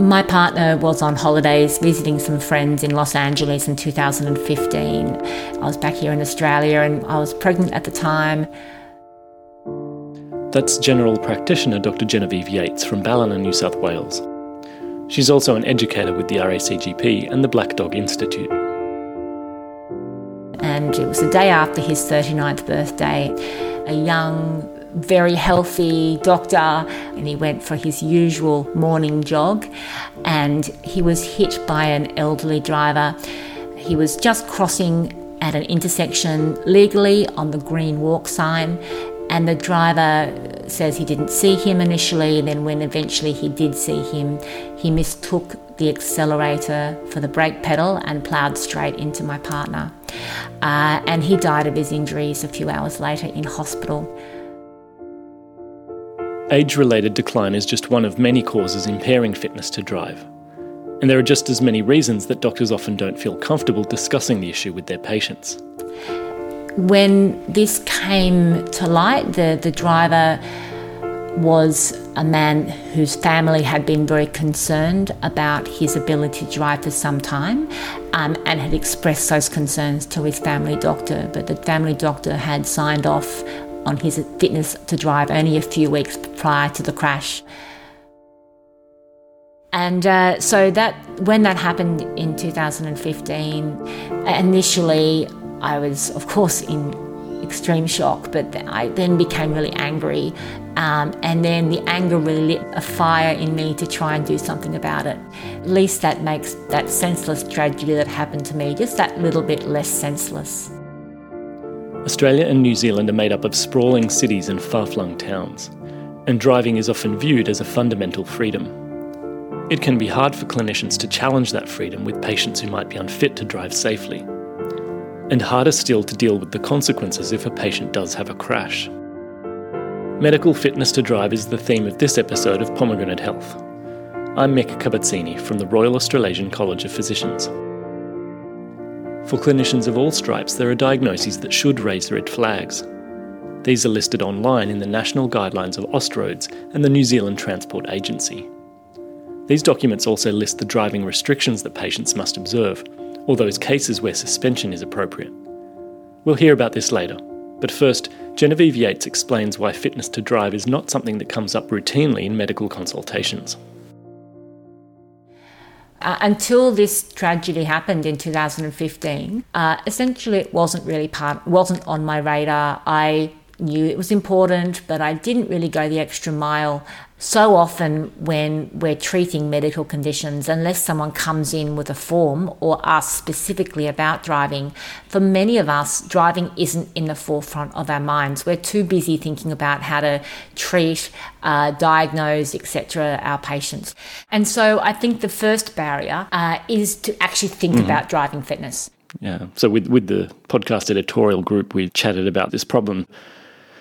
My partner was on holidays visiting some friends in Los Angeles in 2015. I was back here in Australia and I was pregnant at the time. That's general practitioner Dr. Genevieve Yates from Ballina, New South Wales. She's also an educator with the RACGP and the Black Dog Institute. And it was the day after his 39th birthday. A young very healthy doctor and he went for his usual morning jog and he was hit by an elderly driver. He was just crossing at an intersection legally on the green walk sign and the driver says he didn't see him initially and then when eventually he did see him he mistook the accelerator for the brake pedal and ploughed straight into my partner uh, and he died of his injuries a few hours later in hospital Age related decline is just one of many causes impairing fitness to drive. And there are just as many reasons that doctors often don't feel comfortable discussing the issue with their patients. When this came to light, the, the driver was a man whose family had been very concerned about his ability to drive for some time um, and had expressed those concerns to his family doctor. But the family doctor had signed off on his fitness to drive only a few weeks prior to the crash. And uh, so that when that happened in 2015, initially I was, of course, in extreme shock, but I then became really angry. Um, and then the anger really lit a fire in me to try and do something about it. At least that makes that senseless tragedy that happened to me just that little bit less senseless. Australia and New Zealand are made up of sprawling cities and far flung towns, and driving is often viewed as a fundamental freedom. It can be hard for clinicians to challenge that freedom with patients who might be unfit to drive safely, and harder still to deal with the consequences if a patient does have a crash. Medical fitness to drive is the theme of this episode of Pomegranate Health. I'm Mic Cavazzini from the Royal Australasian College of Physicians. For clinicians of all stripes, there are diagnoses that should raise red flags. These are listed online in the National Guidelines of Austroads and the New Zealand Transport Agency. These documents also list the driving restrictions that patients must observe, or those cases where suspension is appropriate. We'll hear about this later, but first, Genevieve Yates explains why fitness to drive is not something that comes up routinely in medical consultations. Uh, until this tragedy happened in 2015, uh, essentially it wasn't really part, wasn't on my radar. I knew it was important, but I didn't really go the extra mile so often when we're treating medical conditions, unless someone comes in with a form or asks specifically about driving, for many of us, driving isn't in the forefront of our minds. We're too busy thinking about how to treat, uh, diagnose, etc., our patients. And so I think the first barrier uh, is to actually think mm-hmm. about driving fitness. Yeah. So with with the podcast editorial group, we chatted about this problem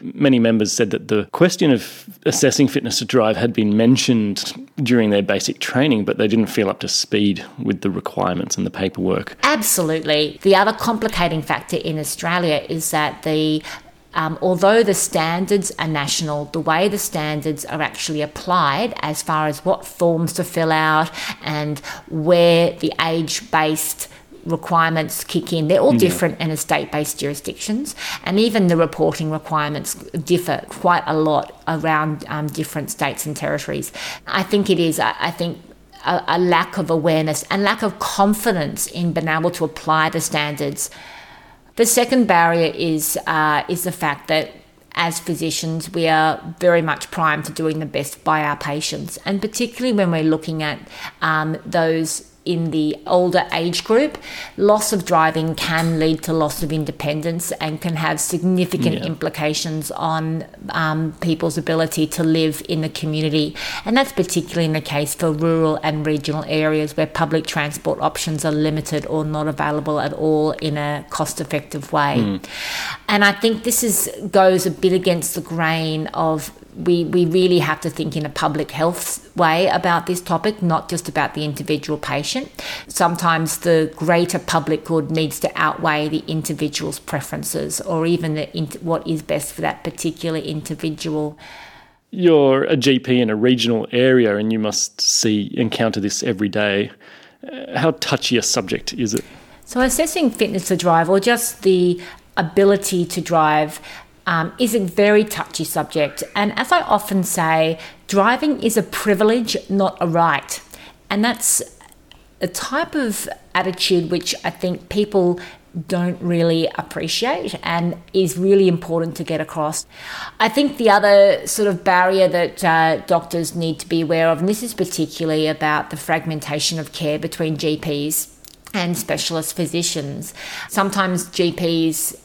Many members said that the question of assessing fitness to drive had been mentioned during their basic training, but they didn't feel up to speed with the requirements and the paperwork. Absolutely. The other complicating factor in Australia is that the um, although the standards are national, the way the standards are actually applied as far as what forms to fill out and where the age based requirements kick in. They're all yeah. different in a state based jurisdictions, and even the reporting requirements differ quite a lot around um, different states and territories. I think it is, I think. A, a lack of awareness and lack of confidence in being able to apply the standards. The second barrier is uh, is the fact that as physicians, we are very much primed to doing the best by our patients, and particularly when we're looking at um, those in the older age group, loss of driving can lead to loss of independence and can have significant yeah. implications on um, people's ability to live in the community. And that's particularly in the case for rural and regional areas where public transport options are limited or not available at all in a cost effective way. Mm. And I think this is goes a bit against the grain of we, we really have to think in a public health way about this topic, not just about the individual patient. Sometimes the greater public good needs to outweigh the individual's preferences or even the, what is best for that particular individual. you're a GP in a regional area and you must see encounter this every day. How touchy a subject is it? So, assessing fitness to drive or just the ability to drive um, is a very touchy subject. And as I often say, driving is a privilege, not a right. And that's a type of attitude which I think people don't really appreciate and is really important to get across. I think the other sort of barrier that uh, doctors need to be aware of, and this is particularly about the fragmentation of care between GPs and specialist physicians. Sometimes GPs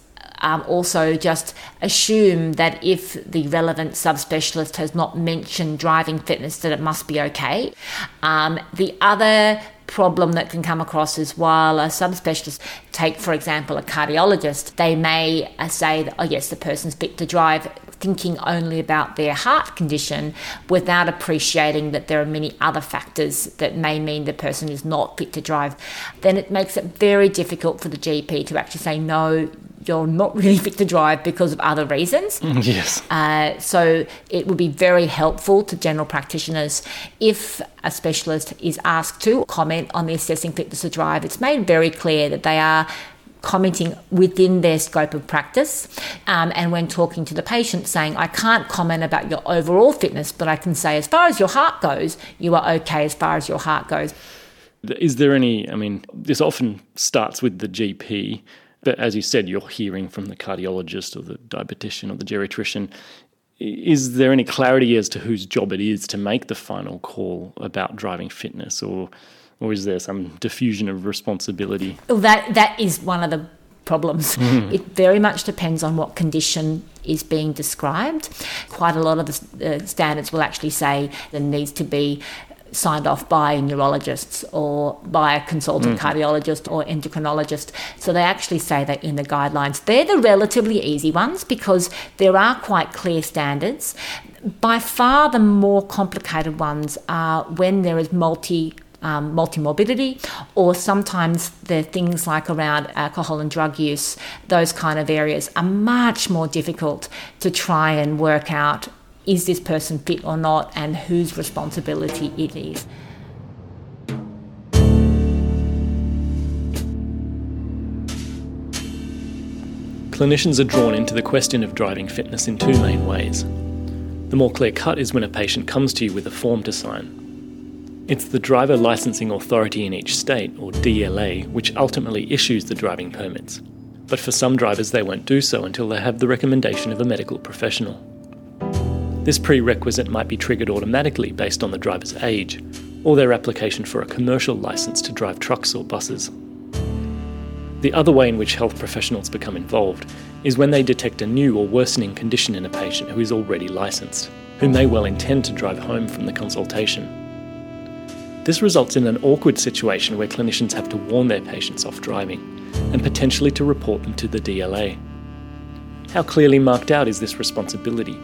um, also just assume that if the relevant subspecialist has not mentioned driving fitness, that it must be okay. Um, the other problem that can come across is while a subspecialist, take for example a cardiologist, they may uh, say that, oh yes, the person's fit to drive, thinking only about their heart condition without appreciating that there are many other factors that may mean the person is not fit to drive, then it makes it very difficult for the GP to actually say, no, you're not really fit to drive because of other reasons. Yes. Uh, so it would be very helpful to general practitioners if a specialist is asked to comment on the assessing fitness to drive. It's made very clear that they are commenting within their scope of practice. Um, and when talking to the patient, saying, I can't comment about your overall fitness, but I can say, as far as your heart goes, you are okay as far as your heart goes. Is there any, I mean, this often starts with the GP but as you said, you're hearing from the cardiologist or the dietitian or the geriatrician. Is there any clarity as to whose job it is to make the final call about driving fitness, or or is there some diffusion of responsibility? Well, that that is one of the problems. Mm. It very much depends on what condition is being described. Quite a lot of the uh, standards will actually say there needs to be signed off by neurologists or by a consultant mm. cardiologist or endocrinologist. So they actually say that in the guidelines. They're the relatively easy ones because there are quite clear standards. By far, the more complicated ones are when there is multi um, multimorbidity, or sometimes the things like around alcohol and drug use, those kind of areas are much more difficult to try and work out is this person fit or not and whose responsibility it is. Clinicians are drawn into the question of driving fitness in two main ways. The more clear cut is when a patient comes to you with a form to sign. It's the Driver Licensing Authority in each state, or DLA, which ultimately issues the driving permits. But for some drivers, they won't do so until they have the recommendation of a medical professional. This prerequisite might be triggered automatically based on the driver's age, or their application for a commercial licence to drive trucks or buses. The other way in which health professionals become involved is when they detect a new or worsening condition in a patient who is already licensed, who may well intend to drive home from the consultation. This results in an awkward situation where clinicians have to warn their patients off driving and potentially to report them to the DLA. How clearly marked out is this responsibility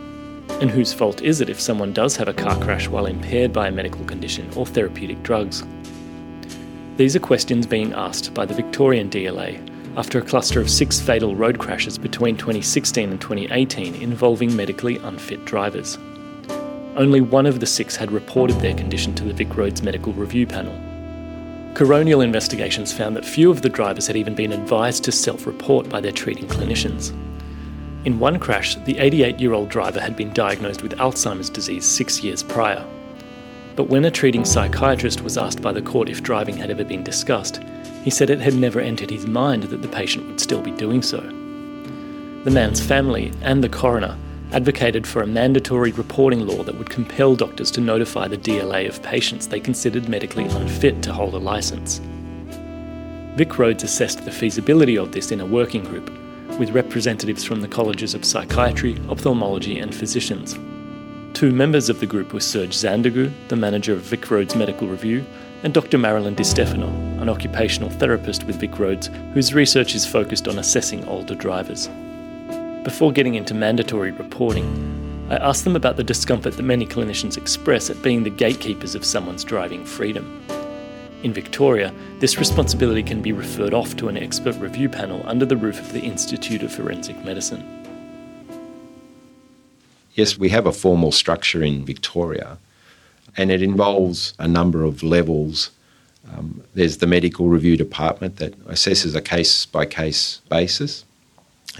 and whose fault is it if someone does have a car crash while impaired by a medical condition or therapeutic drugs? These are questions being asked by the Victorian DLA after a cluster of six fatal road crashes between 2016 and 2018 involving medically unfit drivers. Only one of the six had reported their condition to the Vic Roads Medical Review Panel. Coronial investigations found that few of the drivers had even been advised to self report by their treating clinicians. In one crash, the 88 year old driver had been diagnosed with Alzheimer's disease six years prior. But when a treating psychiatrist was asked by the court if driving had ever been discussed, he said it had never entered his mind that the patient would still be doing so. The man's family and the coroner advocated for a mandatory reporting law that would compel doctors to notify the DLA of patients they considered medically unfit to hold a licence. VicRoads assessed the feasibility of this in a working group with representatives from the colleges of psychiatry, ophthalmology, and physicians. Two members of the group were Serge Zandegou, the manager of VicRoads Medical Review, and Dr. Marilyn Di Stefano, an occupational therapist with VicRoads whose research is focused on assessing older drivers. Before getting into mandatory reporting, I asked them about the discomfort that many clinicians express at being the gatekeepers of someone's driving freedom. In Victoria, this responsibility can be referred off to an expert review panel under the roof of the Institute of Forensic Medicine. yes, we have a formal structure in Victoria, and it involves a number of levels. Um, there's the medical review department that assesses a case by case basis.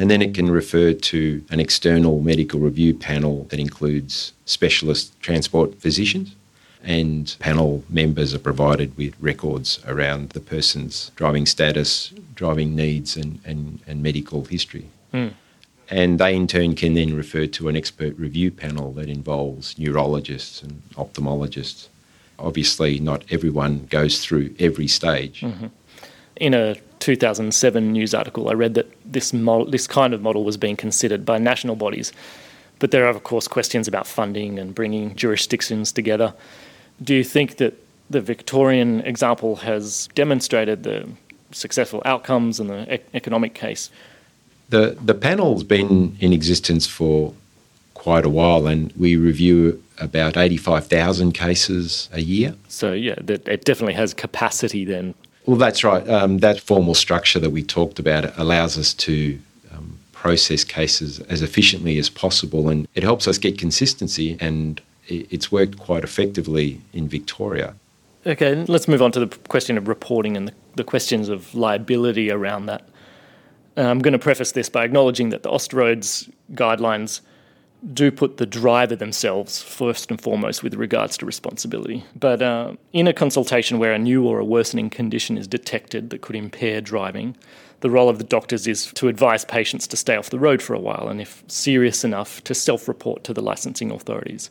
And then it can refer to an external medical review panel that includes specialist transport physicians. And panel members are provided with records around the person's driving status, driving needs, and, and, and medical history. Mm. And they, in turn, can then refer to an expert review panel that involves neurologists and ophthalmologists. Obviously, not everyone goes through every stage. Mm-hmm. In a 2007 news article, I read that this model, this kind of model was being considered by national bodies, but there are of course questions about funding and bringing jurisdictions together. Do you think that the Victorian example has demonstrated the successful outcomes and the e- economic case? The the panel's been in existence for quite a while, and we review about 85,000 cases a year. So, yeah, that, it definitely has capacity then well, that's right. Um, that formal structure that we talked about allows us to um, process cases as efficiently as possible, and it helps us get consistency. And it's worked quite effectively in Victoria. Okay, let's move on to the question of reporting and the, the questions of liability around that. Uh, I'm going to preface this by acknowledging that the Austroads guidelines do put the driver themselves first and foremost with regards to responsibility. But uh, in a consultation where a new or a worsening condition is detected that could impair driving, the role of the doctors is to advise patients to stay off the road for a while and, if serious enough, to self report to the licensing authorities.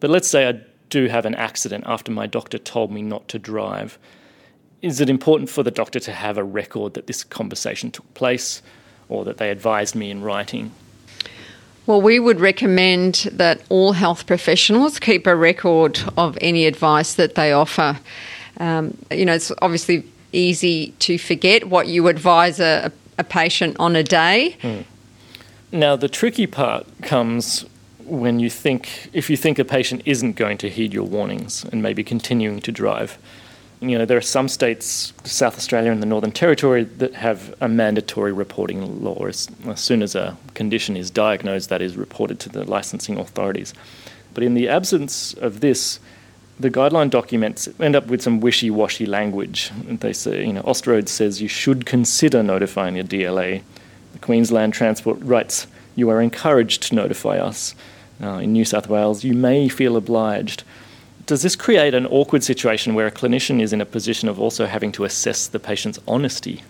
But let's say I do have an accident after my doctor told me not to drive. Is it important for the doctor to have a record that this conversation took place or that they advised me in writing? Well, we would recommend that all health professionals keep a record of any advice that they offer. Um, you know, it's obviously easy to forget what you advise a, a patient on a day. Hmm. Now, the tricky part comes when you think, if you think a patient isn't going to heed your warnings and maybe continuing to drive you know, there are some states, South Australia and the Northern Territory, that have a mandatory reporting law. As, as, soon as a condition is diagnosed, that is reported to the licensing authorities. But in the absence of this, the guideline documents end up with some wishy-washy language. They say, you know, Austroads says you should consider notifying your DLA. The Queensland Transport writes, you are encouraged to notify us. Uh, in New South Wales, you may feel obliged does this create an awkward situation where a clinician is in a position of also having to assess the patient's honesty?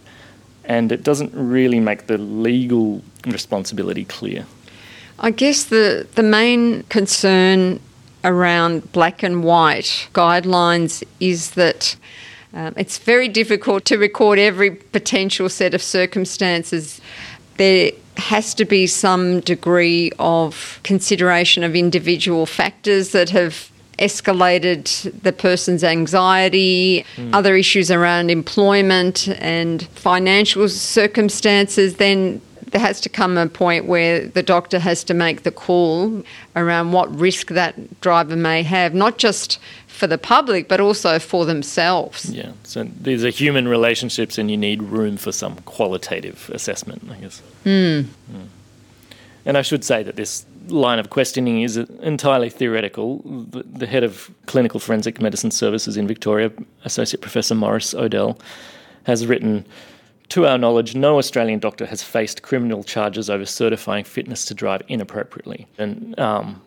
And it doesn't really make the legal responsibility clear. I guess the, the main concern around black and white guidelines is that um, it's very difficult to record every potential set of circumstances. There has to be some degree of consideration of individual factors that have escalated the person's anxiety, mm. other issues around employment and financial circumstances, then there has to come a point where the doctor has to make the call around what risk that driver may have, not just for the public, but also for themselves. Yeah, so these are human relationships, and you need room for some qualitative assessment, I guess. Mm. Mm. And I should say that this line of questioning is entirely theoretical. The, head of Clinical Forensic Medicine Services in Victoria, Associate Professor Morris Odell, has written To our knowledge, no Australian doctor has faced criminal charges over certifying fitness to drive inappropriately. And um,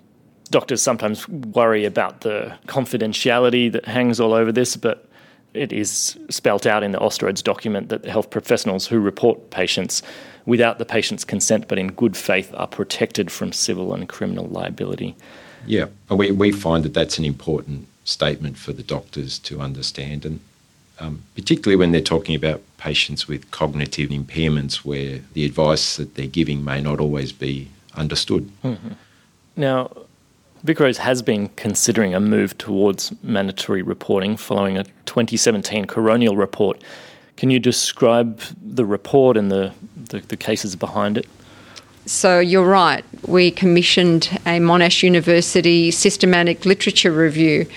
doctors sometimes worry about the confidentiality that hangs all over this, but it is spelt out in the Austroads document that health professionals who report patients without the patient's consent but in good faith are protected from civil and criminal liability. Yeah, we, we find that that's an important statement for the doctors to understand, and um, particularly when they're talking about patients with cognitive impairments where the advice that they're giving may not always be understood. Mm-hmm. Now, VicRoads has been considering a move towards mandatory reporting following a 2017 coronial report. Can you describe the report and the, the, the cases behind it? So you're right. We commissioned a Monash University systematic literature review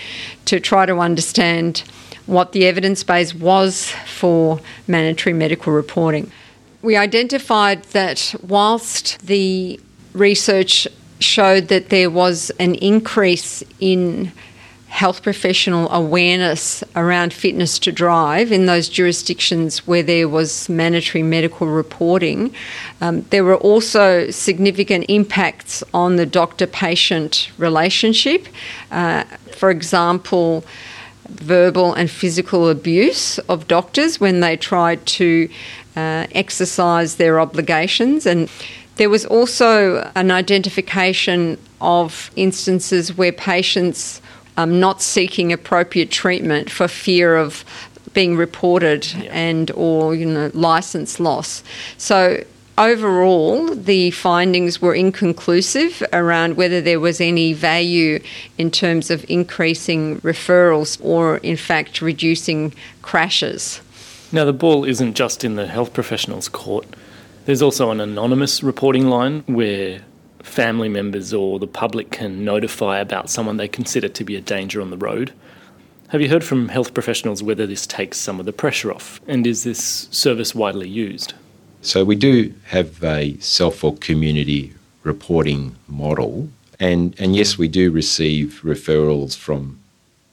to try to understand what the evidence base was for mandatory medical reporting. We identified that whilst the research showed that there was an increase in health professional awareness around fitness to drive in those jurisdictions where there was mandatory medical reporting. Um, there were also significant impacts on the doctor patient relationship. Uh, for example, verbal and physical abuse of doctors when they tried to uh, exercise their obligations and there was also an identification of instances where patients um, not seeking appropriate treatment for fear of being reported yeah. and or you know license loss. So overall, the findings were inconclusive around whether there was any value in terms of increasing referrals or, in fact, reducing crashes. Now, the ball isn't just in the health professionals' court. There's also an anonymous reporting line where family members or the public can notify about someone they consider to be a danger on the road. Have you heard from health professionals whether this takes some of the pressure off? And is this service widely used? So, we do have a self or community reporting model. And, and yes, we do receive referrals from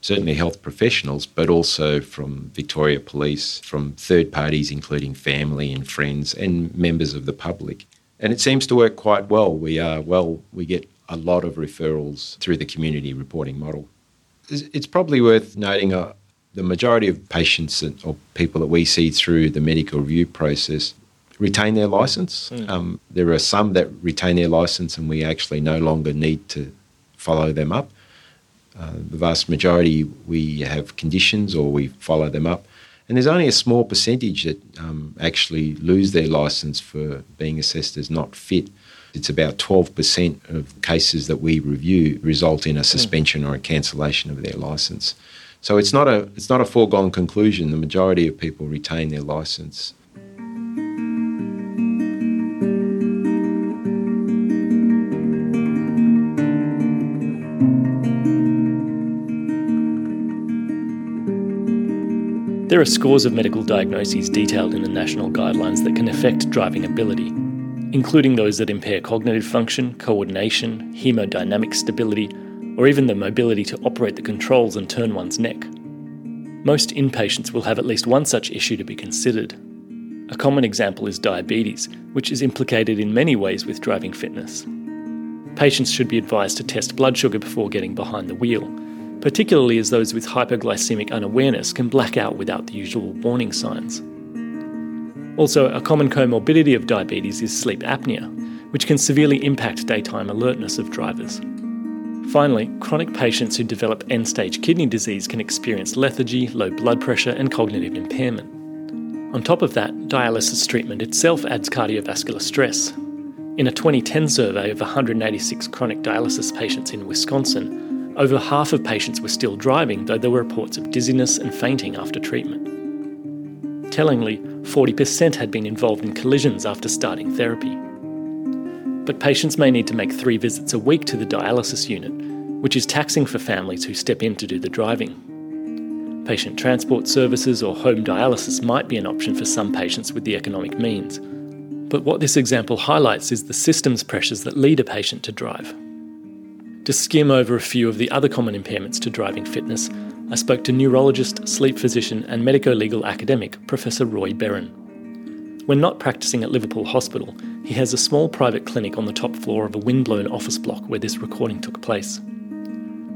certainly health professionals, but also from Victoria Police, from third parties, including family and friends and members of the public and it seems to work quite well. We are well, we get a lot of referrals through the community reporting model. It's probably worth noting uh, the majority of patients or people that we see through the medical review process retain their license. Mm. Um, there are some that retain their license and we actually no longer need to follow them up. Uh, the vast majority we have conditions or we follow them up. And there's only a small percentage that um, actually lose their license for being assessed as not fit. It's about 12% of cases that we review result in a hmm. suspension or a cancellation of their license. So it's not a it's not a foregone conclusion. The majority of people retain their license There are scores of medical diagnoses detailed in the national guidelines that can affect driving ability, including those that impair cognitive function, coordination, hemodynamic stability, or even the mobility to operate the controls and turn one's neck. Most inpatients will have at least one such issue to be considered. A common example is diabetes, which is implicated in many ways with driving fitness. Patients should be advised to test blood sugar before getting behind the wheel, particularly as those with hypoglycemic unawareness can black out without the usual warning signs. Also, a common comorbidity of diabetes is sleep apnea, which can severely impact daytime alertness of drivers. Finally, chronic patients who develop end stage kidney disease can experience lethargy, low blood pressure, and cognitive impairment. On top of that, dialysis treatment itself adds cardiovascular stress. In a 2010 survey of 186 chronic dialysis patients in Wisconsin, over half of patients were still driving, though there were reports of dizziness and fainting after treatment. Tellingly, 40% had been involved in collisions after starting therapy. But patients may need to make three visits a week to the dialysis unit, which is taxing for families who step in to do the driving. Patient transport services or home dialysis might be an option for some patients with the economic means. But what this example highlights is the systems pressures that lead a patient to drive. To skim over a few of the other common impairments to driving fitness, I spoke to neurologist, sleep physician, and medico legal academic Professor Roy Beran. When not practicing at Liverpool Hospital, he has a small private clinic on the top floor of a windblown office block where this recording took place.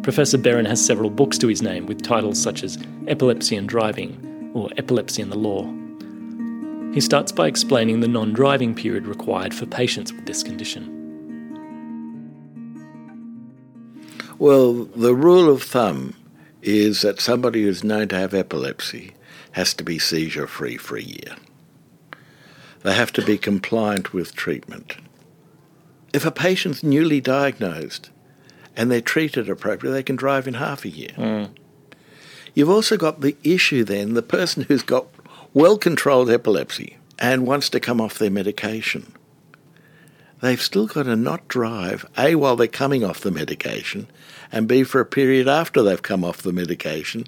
Professor Beran has several books to his name with titles such as Epilepsy and Driving or Epilepsy and the Law. He starts by explaining the non driving period required for patients with this condition. Well, the rule of thumb is that somebody who's known to have epilepsy has to be seizure free for a year. They have to be compliant with treatment. If a patient's newly diagnosed and they're treated appropriately, they can drive in half a year. Mm. You've also got the issue then the person who's got well controlled epilepsy and wants to come off their medication they've still got to not drive, A, while they're coming off the medication, and B, for a period after they've come off the medication.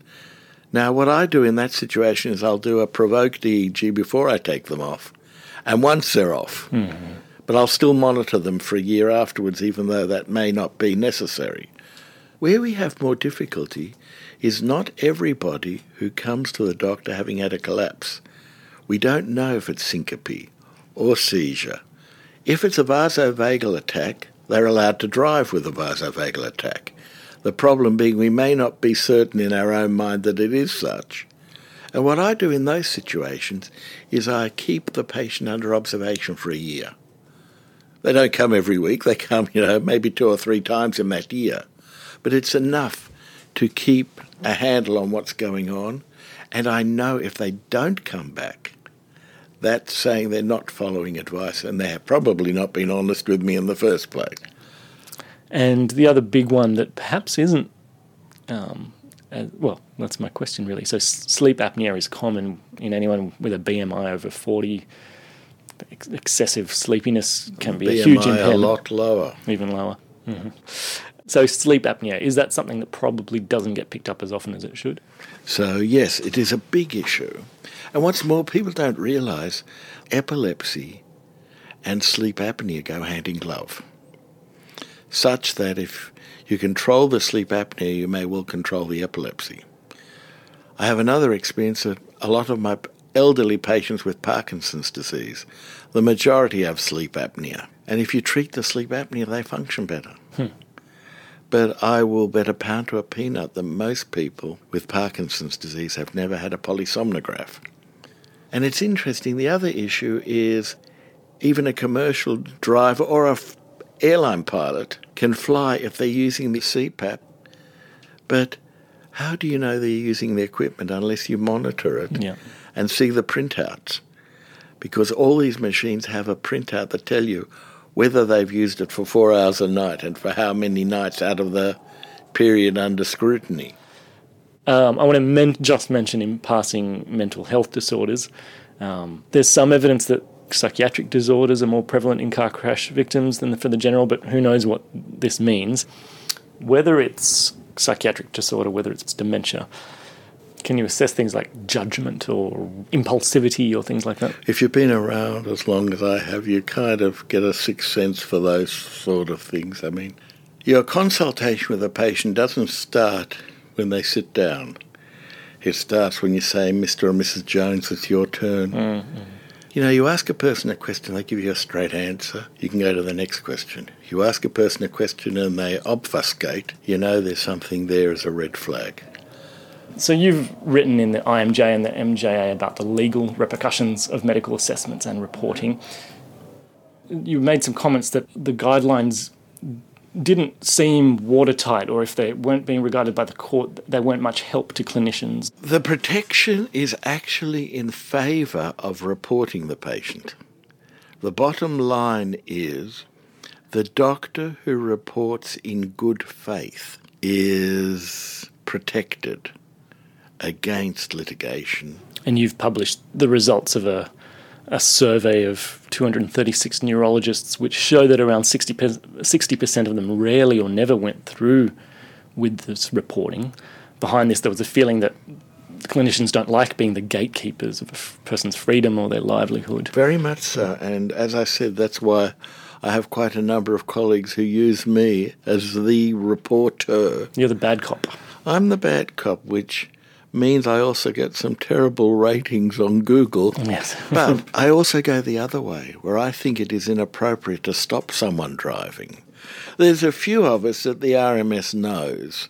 Now, what I do in that situation is I'll do a provoked EEG before I take them off, and once they're off. Mm-hmm. but I'll still monitor them for a year afterwards, even though that may not be necessary. Where we have more difficulty is not everybody who comes to the doctor having had a collapse. We don't know if it's syncope or seizure. If it's a vasovagal attack, they're allowed to drive with a vasovagal attack. The problem being we may not be certain in our own mind that it is such. And what I do in those situations is I keep the patient under observation for a year. They don't come every week, they come, you know, maybe two or three times in that year. But it's enough to keep a handle on what's going on. And I know if they don't come back, that's saying they're not following advice and they have probably not been honest with me in the first place. And the other big one that perhaps isn't, um, uh, well, that's my question really. So, sleep apnea is common in anyone with a BMI over 40. Ex- excessive sleepiness can be a huge BMI impairment, a lot lower. even lower. hmm So, sleep apnea is that something that probably doesn't get picked up as often as it should? So, yes, it is a big issue. And what's more, people don't realise epilepsy and sleep apnea go hand in glove. Such that if you control the sleep apnea, you may well control the epilepsy. I have another experience that a lot of my elderly patients with Parkinson's disease, the majority have sleep apnea. And if you treat the sleep apnea, they function better. Hmm. But I will bet a pound to a peanut that most people with Parkinson's disease have never had a polysomnograph. And it's interesting, the other issue is even a commercial driver or a f- airline pilot can fly if they're using the CPAP. But how do you know they're using the equipment unless you monitor it Yeah. and see the printouts? Because all these machines have a printout that tell you whether they've used it for four hours a night and for how many nights out of the period under scrutiny. Um, I want to men- just mention in passing mental health disorders. Um, there's some evidence that psychiatric disorders are more prevalent in car crash victims than for the general, but who knows what this means. Whether it's psychiatric disorder, whether it's dementia, can you assess things like judgment or impulsivity or things like that? If you've been around as long as I have, you kind of get a sixth sense for those sort of things. I mean, your consultation with a patient doesn't start when they sit down. It starts when you say, Mr. or Mrs. Jones, it's your turn. Mm, mm. You know, you ask a person a question, they give you a straight answer. You can go to the next question. You ask a person a question and they obfuscate, you know there's something there as a red flag. So you've written in the IMJ and the MJA about the legal repercussions of medical assessments and reporting. You made some comments that the guidelines didn't seem watertight, or if they weren't being regarded by the court, they weren't much help to clinicians. The protection is actually in favour of reporting the patient. The bottom line is the doctor who reports in good faith is protected against litigation. And you've published the results of a, a survey of 236 neurologists, which show that around 60 percent of them rarely or never went through with this reporting. Behind this, there was a feeling that clinicians don't like being the gatekeepers of a person's freedom or their livelihood. Very much so. And as I said, that's why I have quite a number of colleagues who use me as the reporter. You're the bad cop. I'm the bad cop, which means I also get some terrible ratings on Google. Yes. but I also go the other way, where I think it is inappropriate to stop someone driving. There's a few of us that the RMS knows,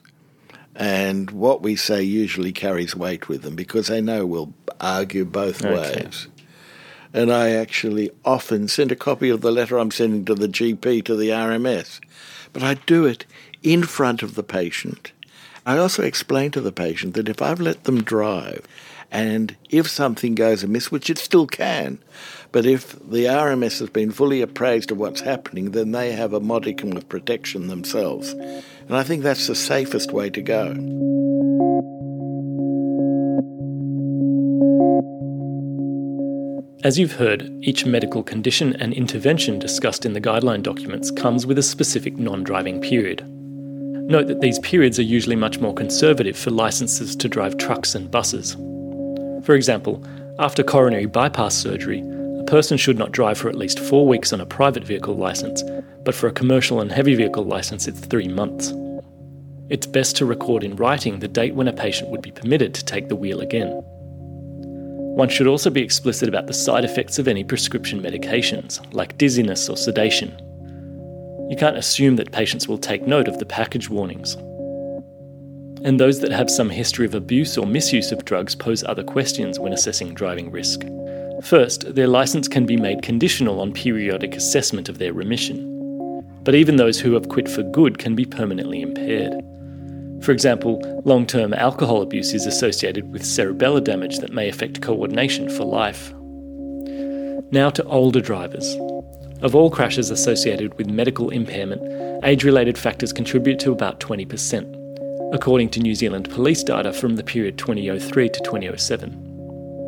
and what we say usually carries weight with them because they know we'll argue both Okay. ways. And I actually often send a copy of the letter I'm sending to the GP to the RMS, but I do it in front of the patient. I also explain to the patient that if I've let them drive, and if something goes amiss, which it still can, but if the RMS has been fully appraised of what's happening, then they have a modicum of protection themselves. And I think that's the safest way to go. As you've heard, each medical condition and intervention discussed in the guideline documents comes with a specific non driving period. Note that these periods are usually much more conservative for licenses to drive trucks and buses. For example, after coronary bypass surgery, a person should not drive for at least four weeks on a private vehicle licence, but for a commercial and heavy vehicle licence, it's three months. It's best to record in writing the date when a patient would be permitted to take the wheel again. One should also be explicit about the side effects of any prescription medications, like dizziness or sedation. You can't assume that patients will take note of the package warnings. And those that have some history of abuse or misuse of drugs pose other questions when assessing driving risk. First, their licence can be made conditional on periodic assessment of their remission. But even those who have quit for good can be permanently impaired. For example, long term alcohol abuse is associated with cerebellar damage that may affect coordination for life. Now to older drivers. Of all crashes associated with medical impairment, age related factors contribute to about 20%, according to New Zealand police data from the period 2003 to 2007.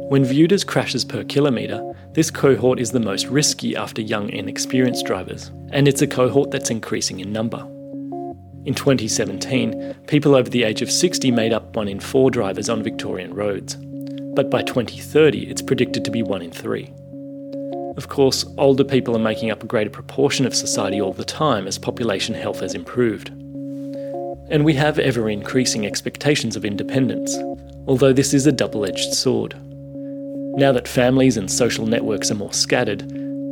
When viewed as crashes per kilometre, this cohort is the most risky after young, inexperienced drivers, and it's a cohort that's increasing in number. In 2017, people over the age of 60 made up one in four drivers on Victorian roads, but by 2030, it's predicted to be one in three. Of course, older people are making up a greater proportion of society all the time as population health has improved. And we have ever increasing expectations of independence, although this is a double edged sword. Now that families and social networks are more scattered,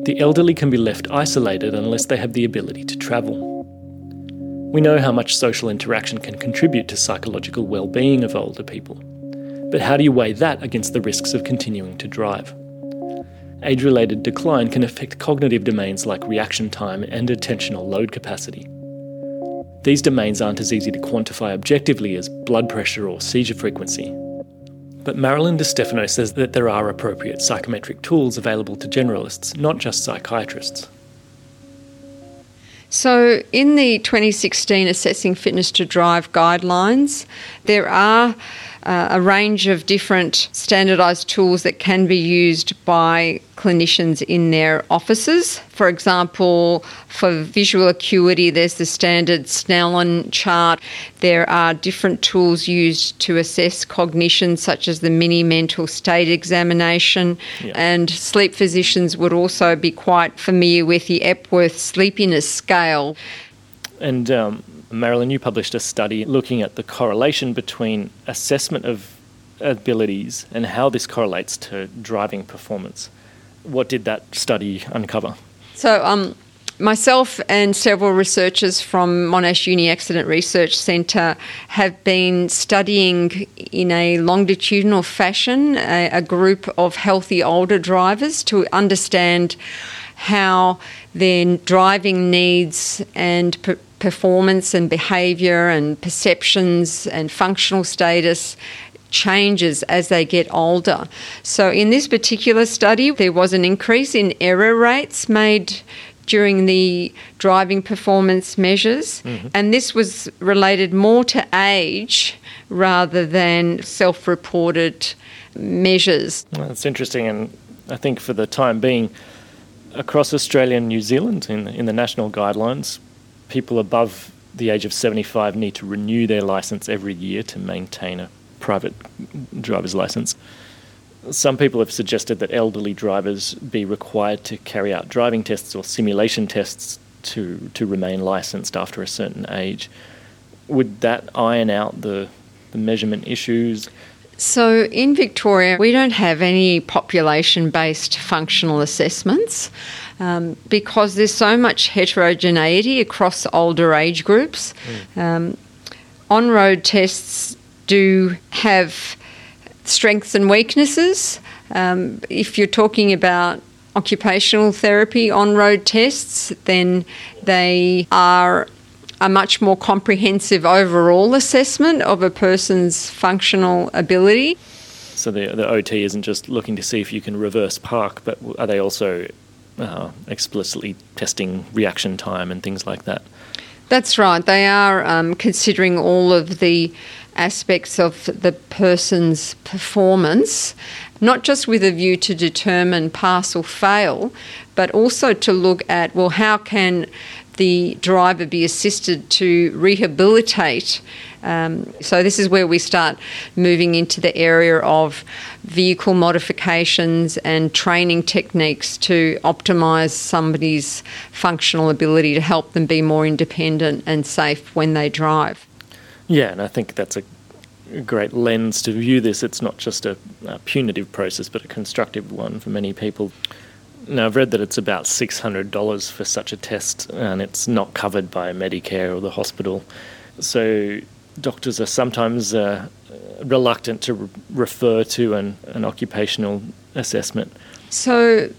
the elderly can be left isolated unless they have the ability to travel. We know how much social interaction can contribute to psychological well-being of older people. But how do you weigh that against the risks of continuing to drive? Age related decline can affect cognitive domains like reaction time and attentional load capacity. These domains aren't as easy to quantify objectively as blood pressure or seizure frequency, but Marilyn Di Stefano says that there are appropriate psychometric tools available to generalists, not just psychiatrists. So, in the 2016 Assessing Fitness to Drive guidelines, there are uh, a range of different standardised tools that can be used by clinicians in their offices. For example, for visual acuity, there's the standard Snellen chart. There are different tools used to assess cognition, such as the mini mental state examination. Yeah. And sleep physicians would also be quite familiar with the Epworth sleepiness scale. And um, Marilyn, you published a study looking at the correlation between assessment of abilities and how this correlates to driving performance. What did that study uncover? So, um, myself and several researchers from Monash Uni Accident Research Centre have been studying in a longitudinal fashion a, a group of healthy older drivers to understand how their driving needs and performance and behaviour and perceptions and functional status changes as they get older. So, in this particular study, there was an increase in error rates made during the driving performance measures, mm-hmm. and this was related more to age rather than self reported measures. Well, that's interesting, and I think for the time being, across Australia and New Zealand, in, in the national guidelines, people above the age of 75 need to renew their license every year to maintain a private driver's license. Some people have suggested that elderly drivers be required to carry out driving tests or simulation tests to, to remain licensed after a certain age. Would that iron out the, the measurement issues? So in Victoria, we don't have any population based functional assessments um, because there's so much heterogeneity across older age groups. Mm. Um, on road tests do have strengths and weaknesses. Um, if you're talking about occupational therapy on road tests, then they are a much more comprehensive overall assessment of a person's functional ability. So the, the OT isn't just looking to see if you can reverse park, but are they also uh, explicitly testing reaction time and things like that. That's right. They are um, considering all of the aspects of the person's performance, not just with a view to determine pass or fail, but also to look at well, how can the driver be assisted to rehabilitate. Um, so, this is where we start moving into the area of vehicle modifications and training techniques to optimise somebody's functional ability to help them be more independent and safe when they drive. Yeah, and I think that's a great lens to view this. It's not just a, a punitive process, but a constructive one for many people. Now, I've read that it's about $600 for such a test, and it's not covered by Medicare or the hospital. So, doctors are sometimes uh, reluctant to re- refer to an, an occupational assessment. So,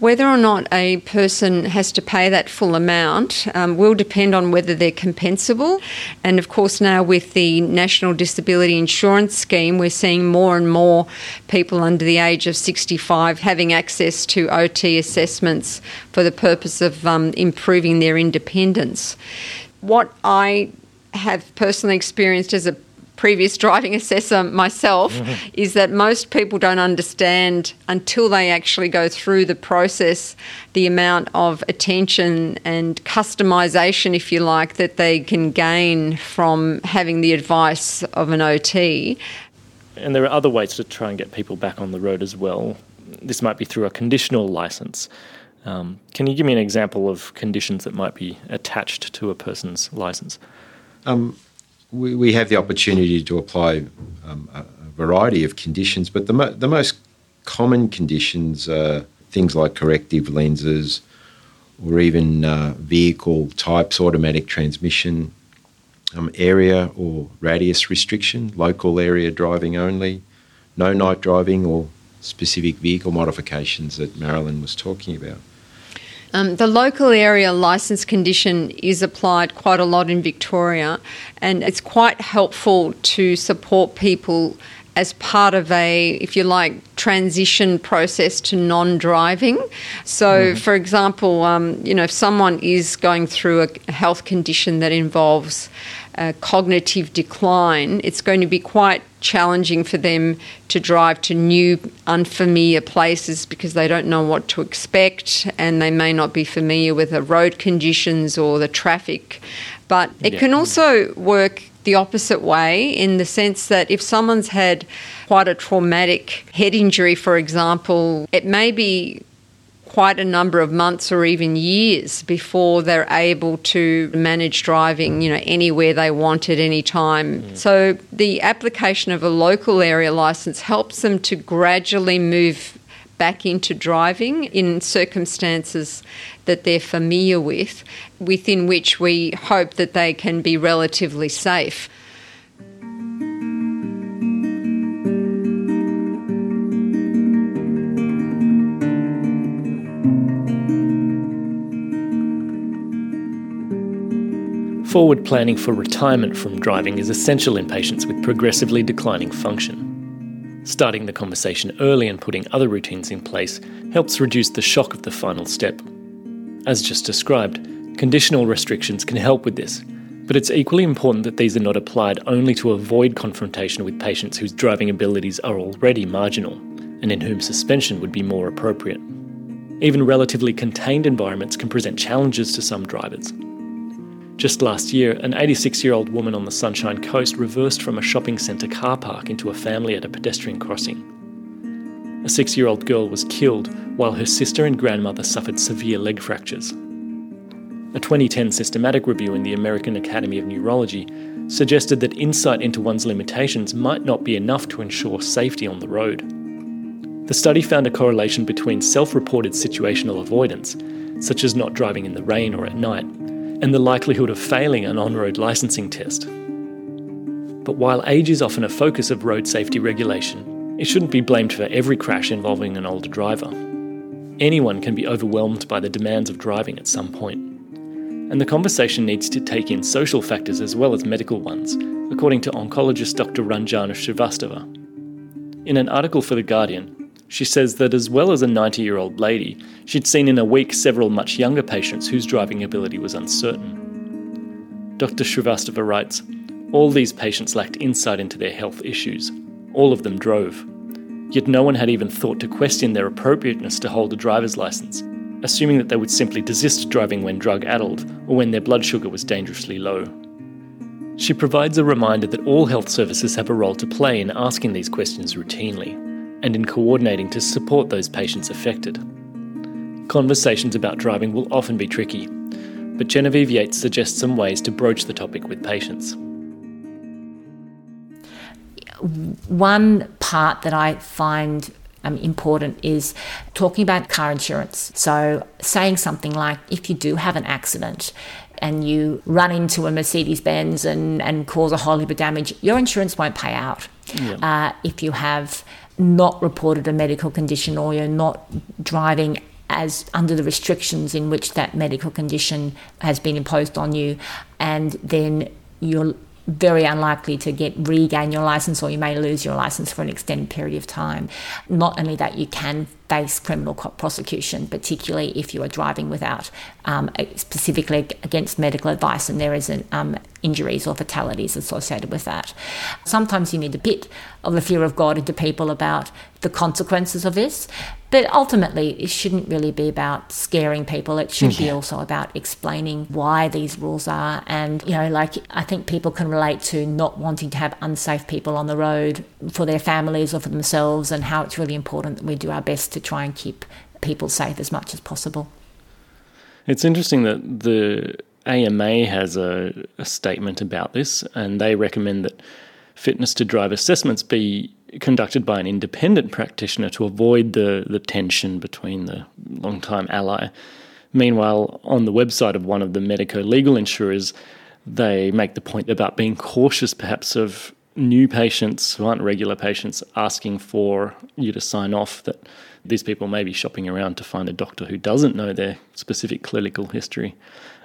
whether or not a person has to pay that full amount um, will depend on whether they're compensable. And of course, now with the National Disability Insurance Scheme, we're seeing more and more people under the age of 65 having access to OT assessments for the purpose of um, improving their independence. What I have personally experienced as a previous driving assessor myself mm-hmm. is that most people don't understand until they actually go through the process the amount of attention and customization if you like that they can gain from having the advice of an OT and there are other ways to try and get people back on the road as well. This might be through a conditional license. Um, can you give me an example of conditions that might be attached to a person's license um, we, we have the opportunity to apply um, a, variety of conditions, but the, mo- the most common conditions are things like corrective lenses or even uh, vehicle types, automatic transmission, um, area or radius restriction, local area driving only, no night driving or specific vehicle modifications that Marilyn was talking about. Um, the local area licence condition is applied quite a lot in Victoria, and it's quite helpful to support people as part of a, if you like, transition process to non-driving. So, mm. for example, um, you know, if someone is going through a health condition that involves uh, cognitive decline, it's going to be quite challenging for them to drive to new, unfamiliar places because they don't know what to expect and they may not be familiar with the road conditions or the traffic. But it yeah. can also work the opposite way in the sense that if someone's had quite a traumatic head injury, for example, it may be quite a number of months or even years before they're able to manage driving, you know, anywhere they want at any time. Mm. So the application of a local area license helps them to gradually move back into driving in circumstances that they're familiar with, within which we hope that they can be relatively safe. Forward planning for retirement from driving is essential in patients with progressively declining function. Starting the conversation early and putting other routines in place helps reduce the shock of the final step. As just described, conditional restrictions can help with this, but it's equally important that these are not applied only to avoid confrontation with patients whose driving abilities are already marginal and in whom suspension would be more appropriate. Even relatively contained environments can present challenges to some drivers. Just last year, an 86 year old woman on the Sunshine Coast reversed from a shopping centre car park into a family at a pedestrian crossing. A six year old girl was killed while her sister and grandmother suffered severe leg fractures. A 2010 systematic review in the American Academy of Neurology suggested that insight into one's limitations might not be enough to ensure safety on the road. The study found a correlation between self reported situational avoidance, such as not driving in the rain or at night, and the likelihood of failing an on road licensing test. But while age is often a focus of road safety regulation, it shouldn't be blamed for every crash involving an older driver. Anyone can be overwhelmed by the demands of driving at some point. And the conversation needs to take in social factors as well as medical ones, according to oncologist Dr. Ranjana Srivastava. In an article for The Guardian, she says that as well as a 90 year old lady, she'd seen in a week several much younger patients whose driving ability was uncertain. Dr. Srivastava writes All these patients lacked insight into their health issues. All of them drove. Yet no one had even thought to question their appropriateness to hold a driver's license, assuming that they would simply desist driving when drug addled or when their blood sugar was dangerously low. She provides a reminder that all health services have a role to play in asking these questions routinely and in coordinating to support those patients affected. Conversations about driving will often be tricky, but Genevieve Yates suggests some ways to broach the topic with patients. One part that I find um, important is talking about car insurance. So, saying something like, if you do have an accident, and you run into a Mercedes Benz and, and cause a whole heap of damage, your insurance won't pay out. Yeah. Uh, if you have not reported a medical condition or you're not driving as under the restrictions in which that medical condition has been imposed on you, and then you're very unlikely to get regain your license or you may lose your license for an extended period of time. Not only that, you can face criminal prosecution, particularly if you are driving without um, specifically against medical advice and there is an, um, injuries or fatalities associated with that. Sometimes you need a bit of the fear of God into people about the consequences of this, but ultimately it shouldn't really be about scaring people. It should be also about explaining why these rules are. And, you know, like I think people can relate to not wanting to have unsafe people on the road for their families or for themselves and how it's really important that we do our best to try and keep people safe as much as possible. It's interesting that the AMA has a, a statement about this, and they recommend that fitness to drive assessments be conducted by an independent practitioner to avoid the, the tension between the long-time ally. Meanwhile, on the website of one of the medico legal insurers, they make the point about being cautious, perhaps, of new patients who aren't regular patients asking for you to sign off that these people may be shopping around to find a doctor who doesn't know their specific clinical history.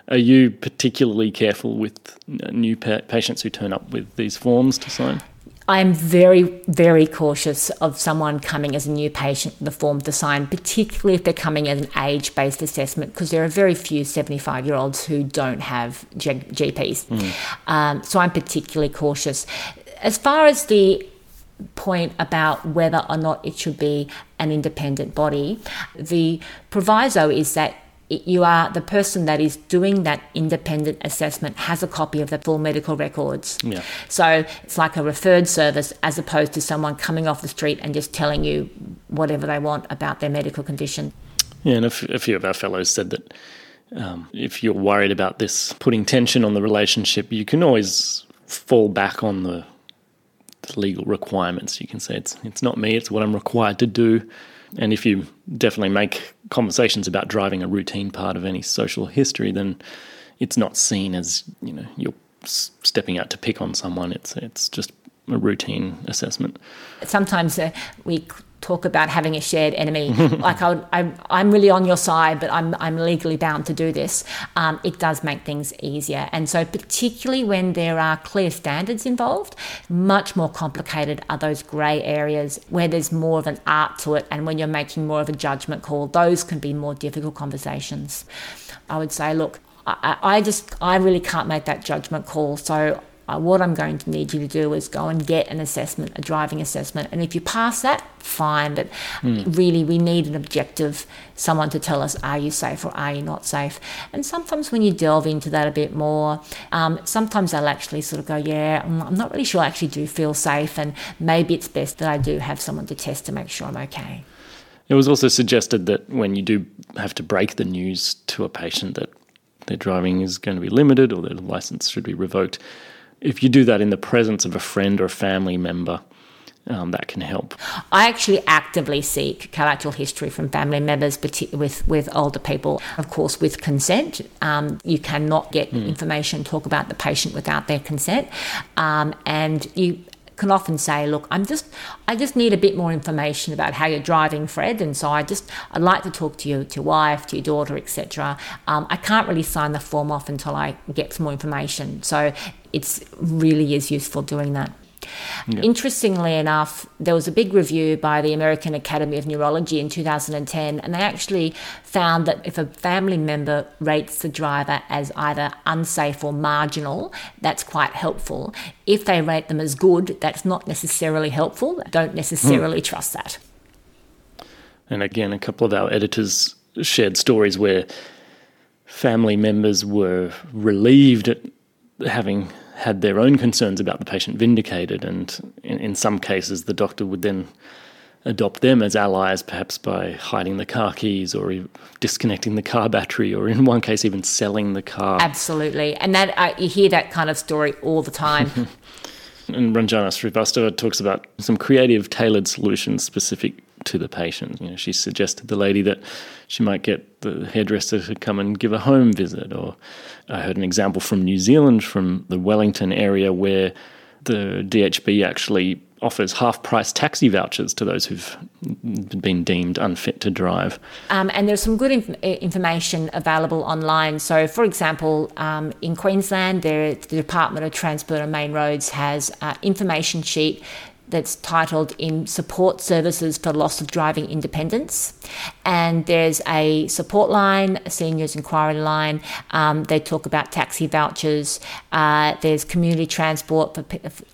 Are you particularly careful with new pa- patients who turn up with these forms to sign? I'm very, very cautious of someone coming as a new patient with a form to sign, particularly if they're coming as an age based assessment, because there are very few 75 year olds who don't have G- GPs. Mm. Um, so I'm particularly cautious. As far as the point about whether or not it should be an independent body, the proviso is that you are the person that is doing that independent assessment has a copy of the full medical records. Yeah. So it's like a referred service as opposed to someone coming off the street and just telling you whatever they want about their medical condition. Yeah, and a, f- a few of our fellows said that um, if you're worried about this putting tension on the relationship, you can always fall back on the, the legal requirements. You can say it's it's not me; it's what I'm required to do and if you definitely make conversations about driving a routine part of any social history, then it's not seen as you know you're stepping out to pick on someone. It's it's just a routine assessment. Sometimes uh, we talk about having a shared enemy. like I, I, I'm really on your side, but I'm, I'm legally bound to do this. Um, it does make things easier. And so, particularly when there are clear standards involved, much more complicated are those grey areas where there's more of an art to it. And when you're making more of a judgment call, those can be more difficult conversations. I would say, look, I, I just, I really can't make that judgment call. So uh, what I'm going to need you to do is go and get an assessment, a driving assessment. And if you pass that, fine. But mm. really, we need an objective, someone to tell us, are you safe or are you not safe? And sometimes when you delve into that a bit more, um, sometimes they'll actually sort of go, yeah, I'm not really sure I actually do feel safe. And maybe it's best that I do have someone to test to make sure I'm okay. It was also suggested that when you do have to break the news to a patient that their driving is going to be limited or their license should be revoked, if you do that in the presence of a friend or a family member, um, that can help. I actually actively seek collateral history from family members, particularly with with older people, of course, with consent. Um, you cannot get mm. information talk about the patient without their consent, um, and you can often say, look, I'm just, I just need a bit more information about how you're driving, Fred, and so I just, I'd like to talk to you, to your wife, to your daughter, etc. Um, I can't really sign the form off until I get some more information. So it's really is useful doing that. Yeah. Interestingly enough, there was a big review by the American Academy of Neurology in 2010, and they actually found that if a family member rates the driver as either unsafe or marginal, that's quite helpful. If they rate them as good, that's not necessarily helpful. Don't necessarily mm. trust that. And again, a couple of our editors shared stories where family members were relieved at having had their own concerns about the patient vindicated, and in, in some cases, the doctor would then adopt them as allies, perhaps by hiding the car keys or disconnecting the car battery, or in one case, even selling the car. Absolutely, and that uh, you hear that kind of story all the time. and Ranjana Srivastava talks about some creative, tailored solutions specific to the patient. You know, she suggested the lady that she might get the hairdresser to come and give a home visit. Or I heard an example from New Zealand, from the Wellington area, where the DHB actually offers half price taxi vouchers to those who've been deemed unfit to drive. Um, and there's some good inf- information available online. So, for example, um, in Queensland, there, the Department of Transport and Main Roads has an information sheet that's titled in support services for loss of driving independence. And there's a support line a seniors inquiry line. Um, they talk about taxi vouchers. Uh, there's community transport for,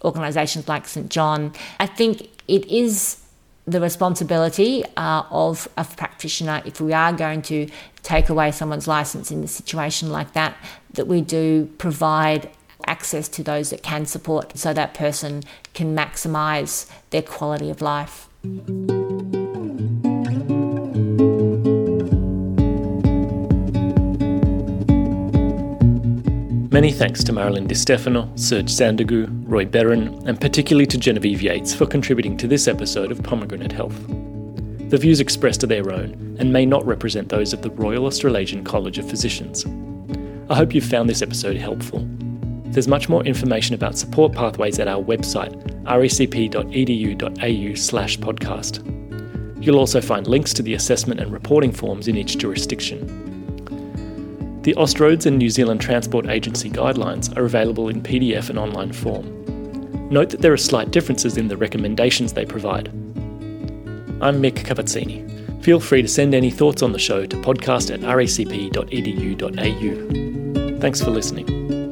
organisations like st john. I think it is the responsibility uh, of a practitioner if we are going to take away someone's license in a situation like that that we do provide access to those that can support so that person can maximize their quality of life. Many thanks to Marilyn Di Stefano, Serge Sandagu, Roy Beran, and particularly to Genevieve Yates for contributing to this episode of Pomegranate Health. The views expressed are their own and may not represent those of the Royal Australasian College of Physicians. I hope you found this episode helpful. There's much more information about support pathways at our website, racp.edu.au slash podcast. You'll also find links to the assessment and reporting forms in each jurisdiction. The Austroads and New Zealand Transport Agency guidelines are available in PDF and online form. Note that there are slight differences in the recommendations they provide. I'm Mic Cavazzini. Feel free to send any thoughts on the show to podcast at racp.edu.au. Thanks for listening.